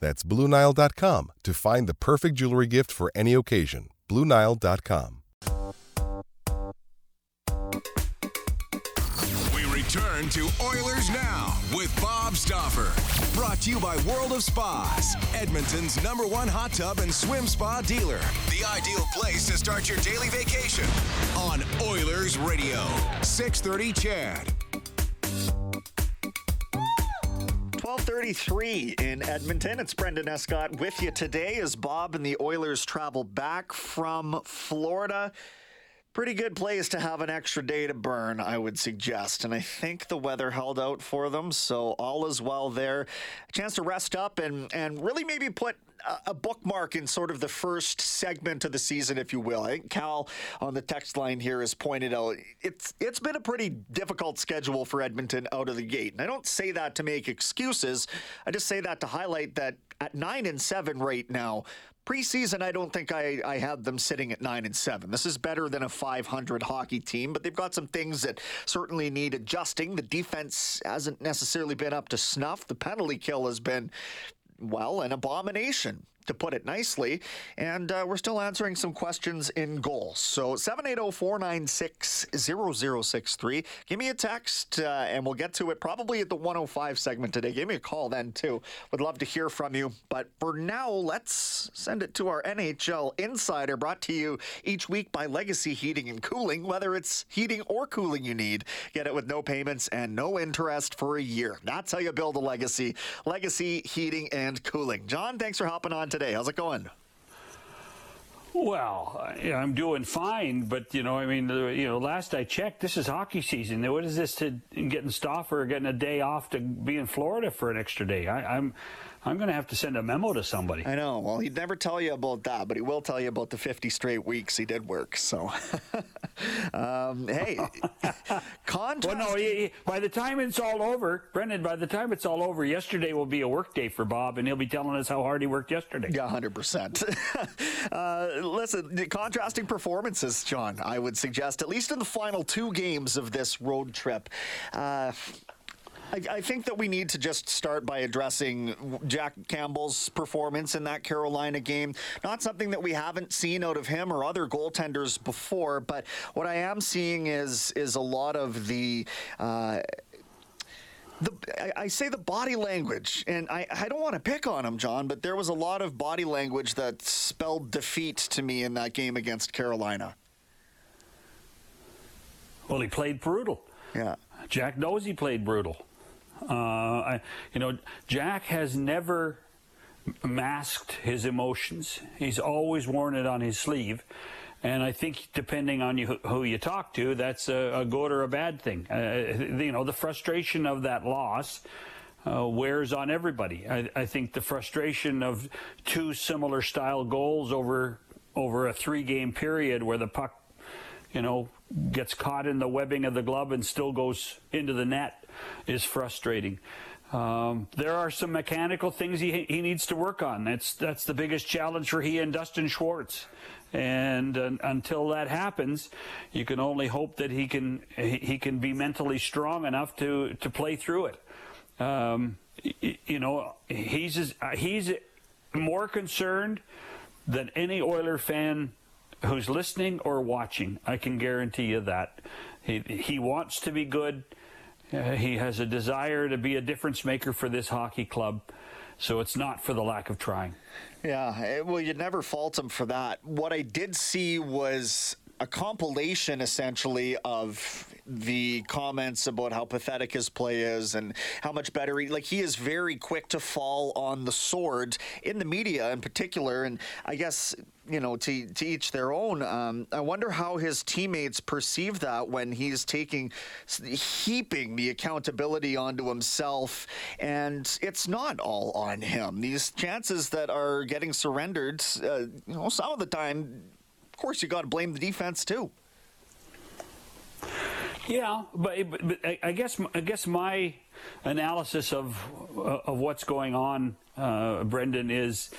That's BlueNile.com to find the perfect jewelry gift for any occasion. BlueNile.com. We return to Oilers Now with Bob Stauffer. Brought to you by World of Spas, Edmonton's number one hot tub and swim spa dealer. The ideal place to start your daily vacation on Oilers Radio. 630 CHED. 1233 in Edmonton. It's Brendan Escott with you today as Bob and the Oilers travel back from Florida. Pretty good place to have an extra day to burn, I would suggest. And I think the weather held out for them, so all is well there. A chance to rest up and, and really maybe put a bookmark in sort of the first segment of the season, if you will. I think Cal on the text line here has pointed out it's it's been a pretty difficult schedule for Edmonton out of the gate. And I don't say that to make excuses. I just say that to highlight that at nine and seven right now, Preseason, I don't think I, I had them sitting at nine and seven. This is better than a 500 hockey team, but they've got some things that certainly need adjusting. The defense hasn't necessarily been up to snuff. The penalty kill has been, well, an abomination to put it nicely. And uh, we're still answering some questions in goal. So 780 496 0063. Give me a text uh, and we'll get to it probably at the 105 segment today. Give me a call then, too. Would love to hear from you. But for now, let's send it to our NHL Insider, brought to you each week by Legacy Heating and Cooling. Whether it's heating or cooling you need, get it with no payments and no interest for a year. That's how you build a legacy. Legacy Heating and Cooling. John, thanks for hopping on today. How's it going? Well, I'm doing fine, but you know, I mean, you know, last I checked, this is hockey season. What is this to getting Stauffer getting a day off to be in Florida for an extra day? I, I'm, I'm going to have to send a memo to somebody. I know. Well, he'd never tell you about that, but he will tell you about the 50 straight weeks he did work. So, um, hey, contrast. Well, no, he, by the time it's all over, Brendan, by the time it's all over, yesterday will be a work day for Bob, and he'll be telling us how hard he worked yesterday. Yeah, 100%. uh, listen, contrasting performances, John, I would suggest, at least in the final two games of this road trip. Uh, I, I, think that we need to just start by addressing Jack Campbell's performance in that Carolina game. Not something that we haven't seen out of him or other goaltenders before, but what I am seeing is is a lot of the. Uh, the, I, I, say the body language, and I, I don't want to pick on him, John, but there was a lot of body language that spelled defeat to me in that game against Carolina. Well, he played brutal. Yeah. Jack knows he played brutal. Uh, I, you know, Jack has never masked his emotions. He's always worn it on his sleeve. And I think, depending on you, who you talk to, that's a, a good or a bad thing. Uh, you know, the frustration of that loss uh, wears on everybody. I, I, think the frustration of two similar style goals over over a three game period, where the puck, you know, gets caught in the webbing of the glove and still goes into the net, is frustrating. Um, there are some mechanical things he, he needs to work on. That's that's the biggest challenge for he and Dustin Schwartz. And uh, until that happens, you can only hope that he can he can be mentally strong enough to to play through it. Um, you know, he's he's more concerned than any Oiler fan who's listening or watching. I can guarantee you that he he wants to be good. Uh, he has a desire to be a difference maker for this hockey club. So it's not for the lack of trying. Yeah, eh, well, you'd never fault him for that. What I did see was a compilation essentially of the comments about how pathetic his play is and how much better he like he is very quick to fall on the sword in the media in particular and I guess you know to to each their own. Um, I wonder how his teammates perceive that when he's taking heaping the accountability onto himself and it's not all on him. These chances that are getting surrendered uh, you know some of the time of course you got to blame the defense too yeah, but, but, I guess I guess my analysis of of what's going on, uh, Brendan, is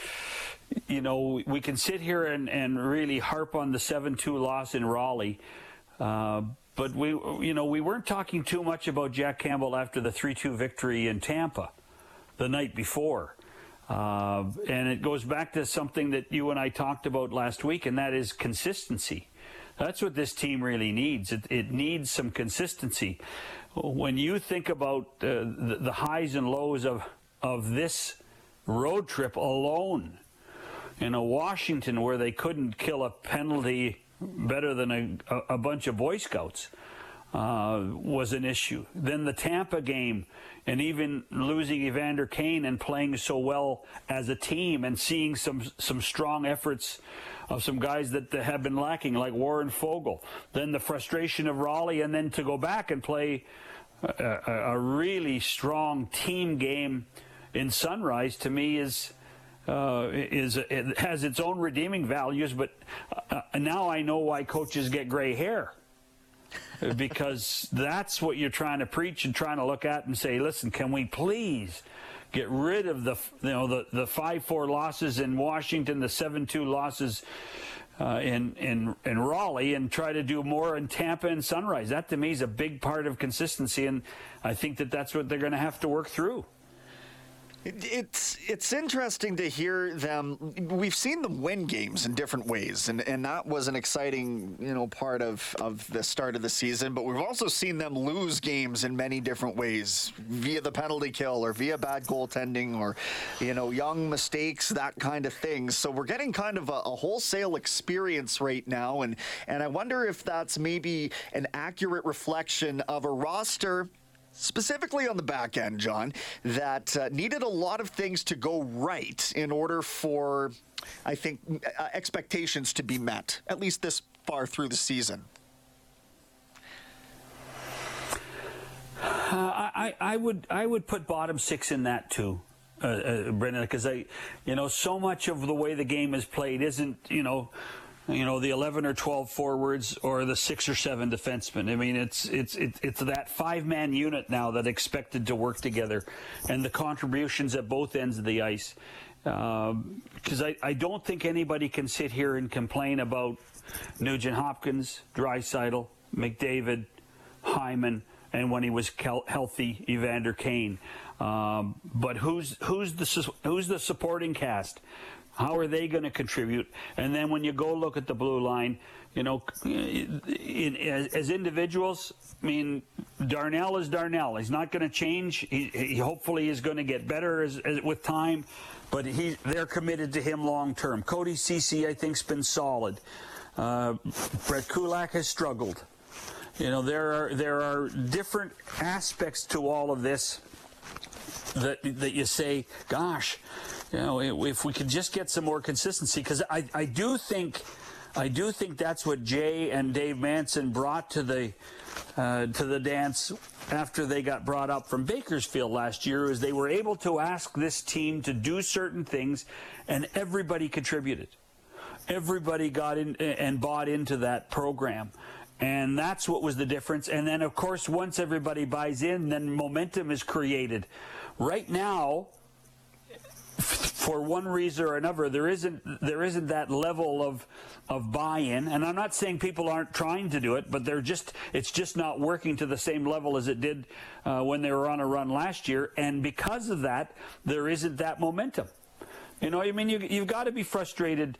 you know we can sit here and, and really harp on the seven two loss in Raleigh. Uh, but we, you know, we weren't talking too much about Jack Campbell after the 3-2 victory in Tampa the night before. Uh, and it goes back to something that you and I talked about last week, and that is consistency. That's what this team really needs. It, it needs some consistency. When you think about uh, the, the highs and lows of of this road trip alone, in a Washington where they couldn't kill a penalty better than a, a bunch of Boy Scouts uh, was an issue. Then the Tampa game, and even losing Evander Kane and playing so well as a team, and seeing some some strong efforts of some guys that have been lacking, like Warren Foegele. Then the frustration of Raleigh, and then to go back and play a, a, a really strong team game in Sunrise to me is. Uh, is it has its own redeeming values, but uh, now I know why coaches get gray hair because that's what you're trying to preach and trying to look at and say, listen, can we please get rid of the you know the the five four losses in Washington, the seven two losses. Uh, in in in Raleigh and try to do more in Tampa and Sunrise. That to me is a big part of consistency, and I think that that's what they're going to have to work through. It's it's interesting to hear them. We've seen them win games in different ways, and, and that was an exciting you know part of, of the start of the season. But we've also seen them lose games in many different ways via the penalty kill or via bad goaltending or you know young mistakes, that kind of thing. So we're getting kind of a, a wholesale experience right now, and and I wonder if that's maybe an accurate reflection of a roster specifically on the back end, John, that uh, needed a lot of things to go right in order for, I think, uh, expectations to be met, at least this far through the season? Uh, I, I would I would put bottom six in that too. Uh, uh, Brendan, because I, you know, so much of the way the game is played isn't, you know, you know the 11 or 12 forwards or the six or seven defensemen. I mean, it's it's it's, it's that five man unit now that expected to work together, and the contributions at both ends of the ice. Because um, I, I don't think anybody can sit here and complain about Nugent Hopkins, Draisaitl, McDavid, Hyman, and when he was healthy, Evander Kane. Um, but who's who's the who's the supporting cast? How are they going to contribute? And then when you go look at the blue line, you know, in, as, as, individuals, I mean, Darnell is Darnell. He's not going to change. He, he, hopefully is going to get better as, as, with time, but he, they're committed to him long term. Cody Ceci, I think, has been solid. Uh, Brett Kulak has struggled. You know, there are there are different aspects to all of this that that you say, gosh, you know, if we could just get some more consistency, because I, I do think, I do think that's what Jay and Dave Manson brought to the uh, to the dance after they got brought up from Bakersfield last year, is they were able to ask this team to do certain things, and everybody contributed. Everybody got in and bought into that program. And that's what was the difference. And then, of course, once everybody buys in, then momentum is created. Right now, for one reason or another, there isn't there isn't that level of of buy-in. And I'm not saying people aren't trying to do it, but they're just it's just not working to the same level as it did uh, when they were on a run last year. And because of that, there isn't that momentum. You know, I mean, you you've got to be frustrated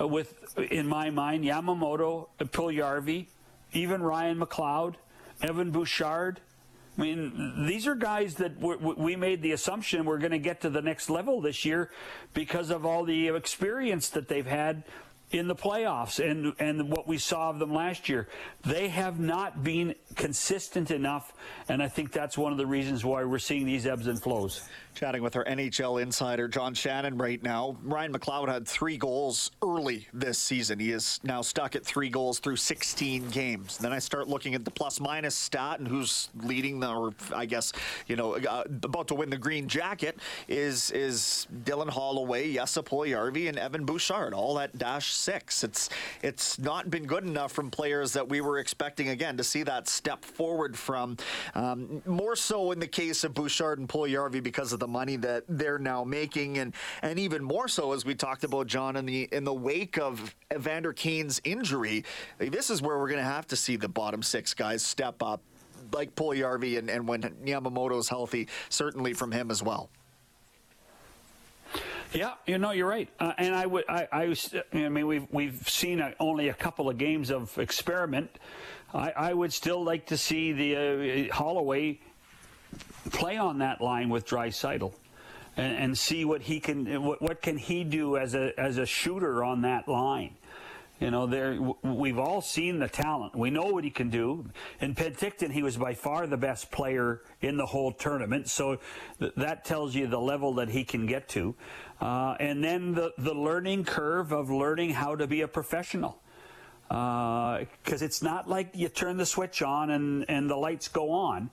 uh, with, in my mind, Yamamoto, Puljujarvi, even Ryan McLeod, Evan Bouchard. I mean, these are guys that we made the assumption we're going to get to the next level this year because of all the experience that they've had in the playoffs and and what we saw of them last year. They have not been consistent enough, and I think that's one of the reasons why we're seeing these ebbs and flows. Chatting with our NHL insider John Shannon right now. Ryan McLeod had three goals early this season. He is now stuck at three goals through 16 games. Then I start looking at the plus minus stat and who's leading the, or I guess you know, uh, about to win the green jacket is is Dylan Holloway, Jesse Puljujarvi, and Evan Bouchard, all at dash six. It's it's not been good enough from players that we were expecting again to see that step forward from. Um, more so in the case of Bouchard and Puljujarvi because of the money that they're now making, and and even more so as we talked about John in the in the wake of Evander Kane's injury. This is where we're going to have to see the bottom six guys step up, like Puljujarvi, and and when Yamamoto's healthy, certainly from him as well. Yeah, you know you're right, uh, and I would, I, I, I mean, we've we've seen a, only a couple of games of experiment. I, I would still like to see the uh, Holloway play on that line with Draisaitl and, and see what he can what, what can he do as a as a shooter on that line. You know, there we've all seen the talent. We know what he can do. In Penticton, he was by far the best player in the whole tournament. So th- that tells you the level that he can get to. Uh, and then the the learning curve of learning how to be a professional because uh, it's not like you turn the switch on and, and the lights go on.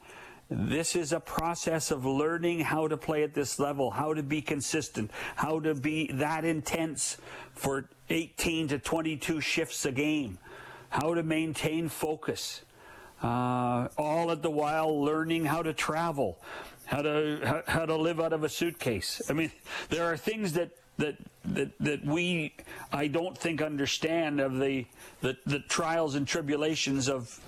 This is a process of learning how to play at this level, how to be consistent, how to be that intense for 18 to 22 shifts a game, how to maintain focus, uh, all at the while learning how to travel, how to how, to live out of a suitcase. I mean, there are things that that that that we I don't think understand of the the, the trials and tribulations of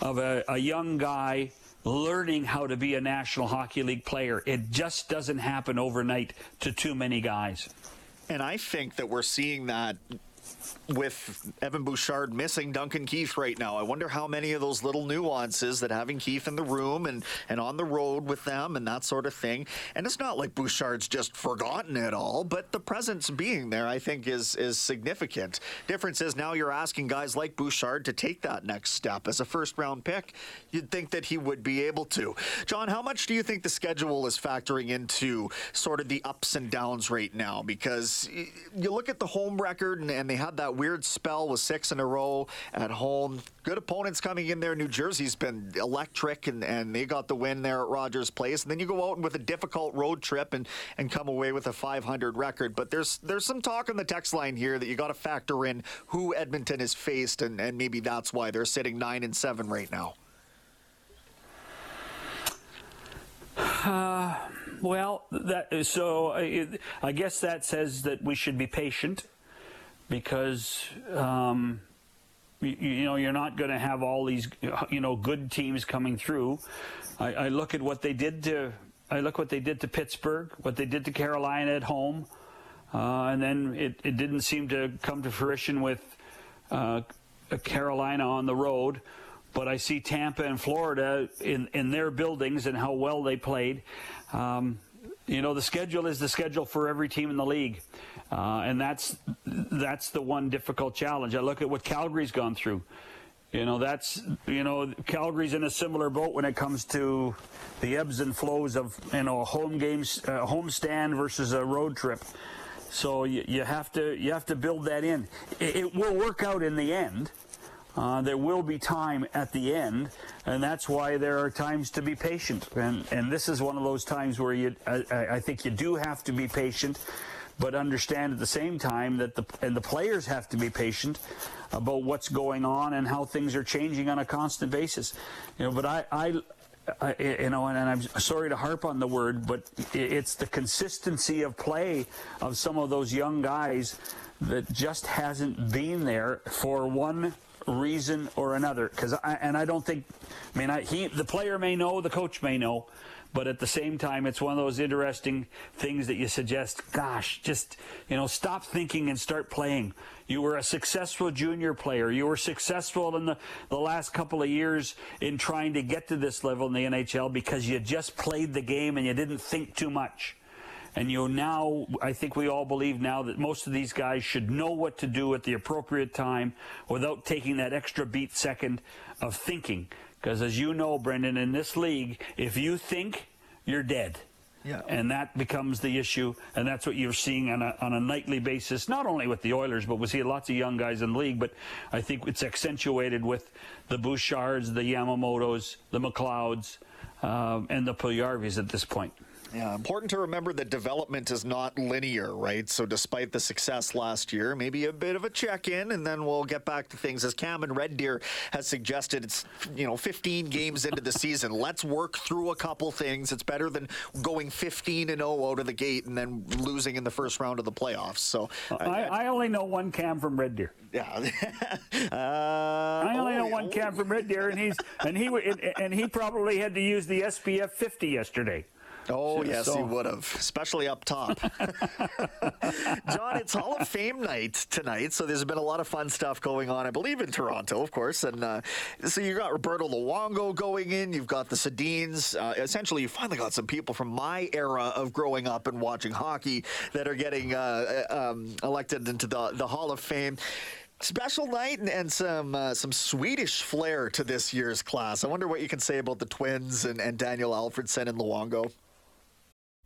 of a, a young guy learning how to be a National Hockey League player. It just doesn't happen overnight to too many guys. And I think that we're seeing that with Evan Bouchard missing Duncan Keith right now. I wonder how many of those little nuances that having Keith in the room and, and on the road with them and that sort of thing. And it's not like Bouchard's just forgotten it all, but the presence being there, I think, is is significant. Difference is now you're asking guys like Bouchard to take that next step as a first round pick. You'd think that he would be able to. John, how much do you think the schedule is factoring into sort of the ups and downs right now? Because you look at the home record and, and they had that weird spell with six in a row at home. Good opponents coming in there. New Jersey's been electric, and, and they got the win there at Rogers Place. And then you go out with a difficult road trip and, and come away with a 500 record. But there's there's some talk on the text line here that you got to factor in who Edmonton has faced, and, and maybe that's why they're sitting nine and seven right now. Uh, well, that so I, I guess that says that we should be patient because um, you, you, know you're not going to have all these you know good teams coming through. I, I, look at what they did to I look what they did to Pittsburgh, what they did to Carolina at home, uh, and then it, it didn't seem to come to fruition with uh, Carolina on the road. But I see Tampa and Florida in, in their buildings and how well they played. Um, you know, the schedule is the schedule for every team in the league. Uh, and that's that's the one difficult challenge. I look at what Calgary's gone through. You know, that's you know, Calgary's in a similar boat when it comes to the ebbs and flows of you know a home games, uh, home stand versus a road trip. So you, you, have to you have to build that in. It, it will work out in the end. Uh, there will be time at the end, and that's why there are times to be patient. And and this is one of those times where you I, I think you do have to be patient but understand at the same time that the and the players have to be patient about what's going on and how things are changing on a constant basis. You know, but I, I I, you know, and, I'm sorry to harp on the word, but it's the consistency of play of some of those young guys that just hasn't been there for one reason or another. Because and I don't think, I mean, I, he the player may know, the coach may know, but at the same time, it's one of those interesting things that you suggest, gosh, just, you know, stop thinking and start playing. You were a successful junior player. You were successful in the, the last couple of years in trying to get to this level in the NHL because you just played the game and you didn't think too much. And you now, I think we all believe now that most of these guys should know what to do at the appropriate time without taking that extra beat second of thinking. Because as you know, Brendan, in this league, if you think, you're dead. Yeah. And that becomes the issue, and that's what you're seeing on a, on a nightly basis, not only with the Oilers, but we see lots of young guys in the league, but I think it's accentuated with the Bouchards, the Yamamotos, the McLeods, um, and the Puljujarvis at this point. Yeah, important to remember that development is not linear, right? So, despite the success last year, maybe a bit of a check in, and then we'll get back to things. As Cam and Red Deer has suggested, it's, you know, 15 games into the season. Let's work through a couple things. It's better than going 15 and 0 out of the gate and then losing in the first round of the playoffs. So, I, I only know one Cam from Red Deer. yeah. uh, I only oh, know one oh. Cam from Red Deer, and he's and he w- and he probably had to use the SPF 50 yesterday. Oh, yes, he would have, especially up top. John, it's Hall of Fame night tonight, so there's been a lot of fun stuff going on, I believe, in Toronto, of course. And uh, so you got Roberto Luongo going in, you've got the Sedins. Uh, essentially, you finally got some people from my era of growing up and watching hockey that are getting uh, um, elected into the, the Hall of Fame. Special night and, and some uh, some Swedish flair to this year's class. I wonder what you can say about the Twins and, and Daniel Alfredsson and Luongo.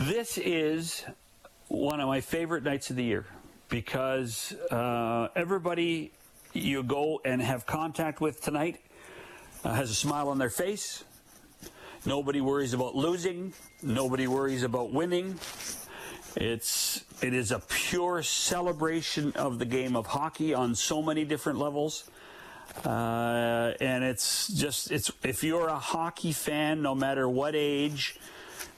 This is one of my favorite nights of the year because uh, everybody you go and have contact with tonight uh, has a smile on their face. Nobody worries about losing. Nobody worries about winning. It's it is a pure celebration of the game of hockey on so many different levels. Uh, and it's just it's if you're a hockey fan, no matter what age,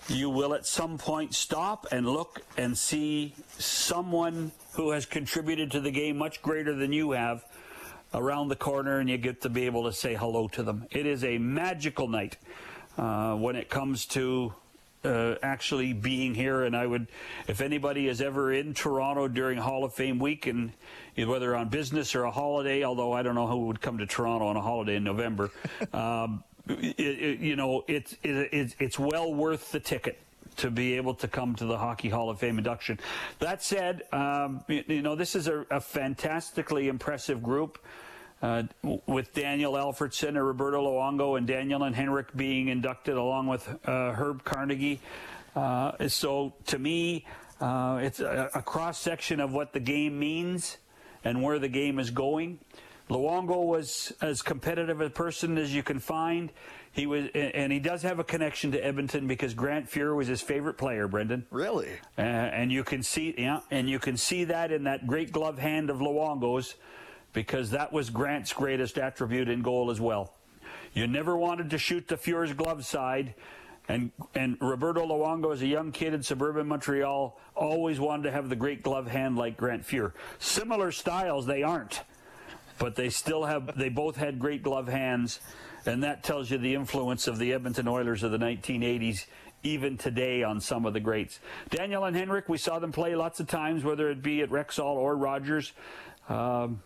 you will at some point stop and look and see someone who has contributed to the game much greater than you have around the corner, and you get to be able to say hello to them. It is a magical night uh, when it comes to uh, actually being here. And I would, if anybody is ever in Toronto during Hall of Fame week, and whether on business or a holiday, although I don't know who would come to Toronto on a holiday in November, um, it, it, you know, it's it, it's it's well worth the ticket to be able to come to the Hockey Hall of Fame induction. That said, um, you, you know, this is a, a fantastically impressive group. Uh, with Daniel Alfredsson and Roberto Luongo and Daniel and Henrik being inducted along with uh, Herb Carnegie. Uh, so to me, uh, it's a, a cross section of what the game means and where the game is going. Luongo was as competitive a person as you can find. He was, and he does have a connection to Edmonton because Grant Fuhr was his favorite player, Brendan. Really? Uh, and you can see, yeah, and you can see that in that great glove hand of Luongo's, because that was Grant's greatest attribute in goal as well. You never wanted to shoot the Fuhr's glove side, and and Roberto Luongo, as a young kid in suburban Montreal, always wanted to have the great glove hand like Grant Fuhr. Similar styles, they aren't, but they still have. They both had great glove hands, and that tells you the influence of the Edmonton Oilers of the 1980s even today on some of the greats. Daniel and Henrik, we saw them play lots of times, whether it be at Rexall or Rogers. Um,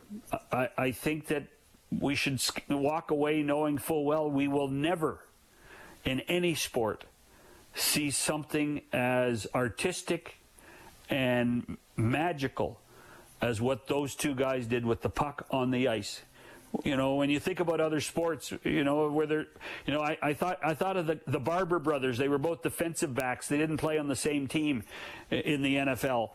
I, I think that we should walk away knowing full well we will never, in any sport, see something as artistic and magical as what those two guys did with the puck on the ice. You know, when you think about other sports, you know, where they're, you know, I, I thought I thought of the, the Barber brothers. They were both defensive backs. They didn't play on the same team in the NFL.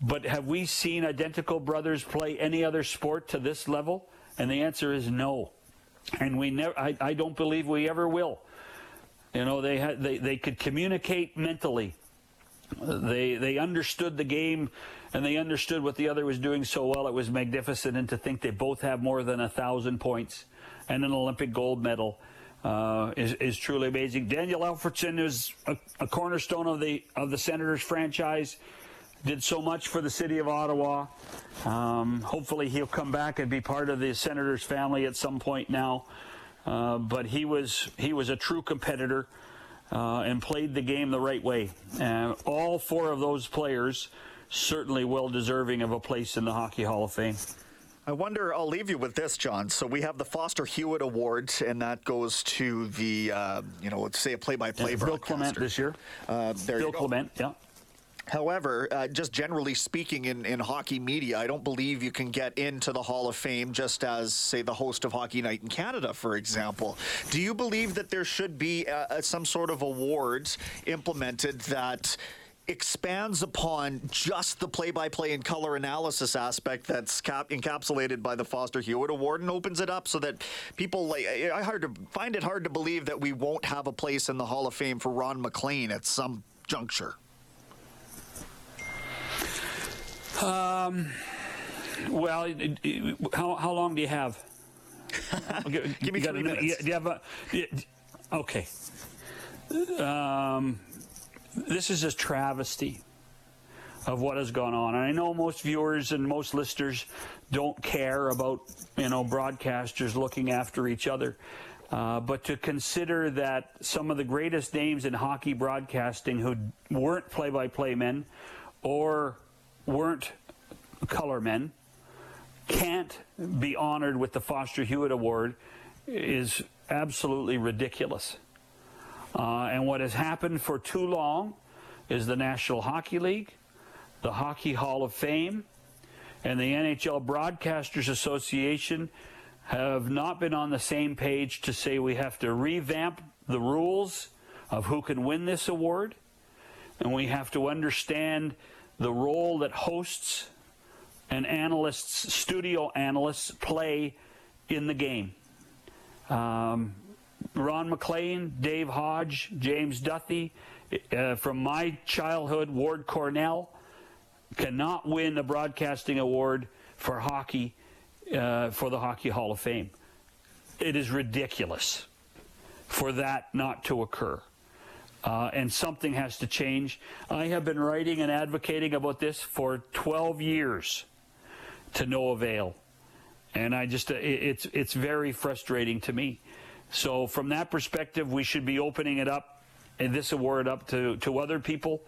But have we seen identical brothers play any other sport to this level? And the answer is no. And we never. I, I don't believe we ever will. You know, they had they, they could communicate mentally. They they understood the game, and they understood what the other was doing so well. It was magnificent, and to think they both have more than a thousand points and an Olympic gold medal uh, is is truly amazing. Daniel Alfredsson is a, a cornerstone of the of the Senators franchise. Did so much for the city of Ottawa. Um, hopefully, he'll come back and be part of the Senators family at some point now. Uh, but he was he was a true competitor uh, and played the game the right way. Uh, all four of those players certainly well deserving of a place in the Hockey Hall of Fame. I wonder, I'll leave you with this, John. So we have the Foster Hewitt Award, and that goes to the, uh, you know, let's say a play-by-play Bill broadcaster. Clement this year. Uh, there Bill you go. Clement, yeah. However, uh, just generally speaking in, in hockey media, I don't believe you can get into the Hall of Fame just as, say, the host of Hockey Night in Canada, for example. Do you believe that there should be uh, uh, some sort of award implemented that expands upon just the play-by-play and color analysis aspect that's cap- encapsulated by the Foster Hewitt Award and opens it up so that people like I I hard to find it hard to believe that we won't have a place in the Hall of Fame for Ron MacLean at some juncture. Um, well, it- it- how, how long do you have? Give me three a- minutes. you- do you have a, you- okay. Um, this is a travesty of what has gone on. And I know most viewers and most listeners don't care about, you know, broadcasters looking after each other. Uh, but to consider that some of the greatest names in hockey broadcasting who weren't play-by-play men or weren't color men can't be honored with the Foster Hewitt Award is absolutely ridiculous. Uh, and what has happened for too long is the National Hockey League, the Hockey Hall of Fame, and the NHL Broadcasters Association have not been on the same page to say we have to revamp the rules of who can win this award, and we have to understand the role that hosts and analysts, studio analysts, play in the game. Um, Ron MacLean, Dave Hodge, James Duthie, uh, from my childhood, Ward Cornell, cannot win a broadcasting award for hockey uh, for the Hockey Hall of Fame. It is ridiculous for that not to occur. Uh, and something has to change. I have been writing and advocating about this for 12 years to no avail. And I just, it- it's, it's very frustrating to me. So, from that perspective, we should be opening it up this award up to, to other people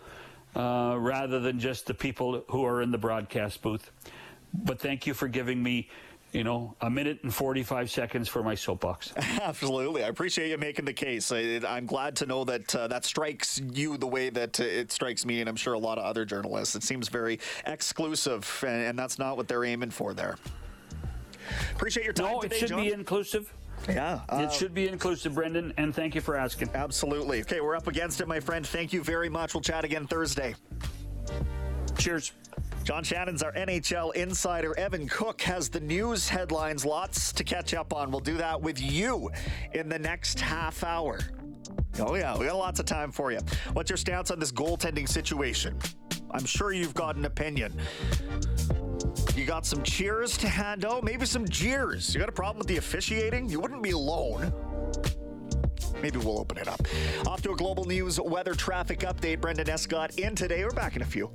uh, rather than just the people who are in the broadcast booth. But thank you for giving me, you know, a minute and 45 seconds for my soapbox. Absolutely. I appreciate you making the case. I, I'm glad to know that uh, that strikes you the way that it strikes me, and I'm sure a lot of other journalists. It seems very exclusive, and, and that's not what they're aiming for there. Appreciate your time No, it should John. be inclusive. yeah, uh, it should be inclusive, Brendan, and thank you for asking. absolutely. Okay, we're up against it, my friend. Thank you very much. We'll chat again Thursday. Cheers. John Shannon's our NHL insider. Evan Cook has the news headlines, lots to catch up on. We'll do that with you in the next half hour. Oh, yeah, we got lots of time for you. What's your stance on this goaltending situation? I'm sure you've got an opinion. You got some cheers to hand out, maybe some jeers. You got a problem with the officiating? You wouldn't be alone. Maybe we'll open it up. Off to a global news weather traffic update. Brendan Escott in today. We're back in a few.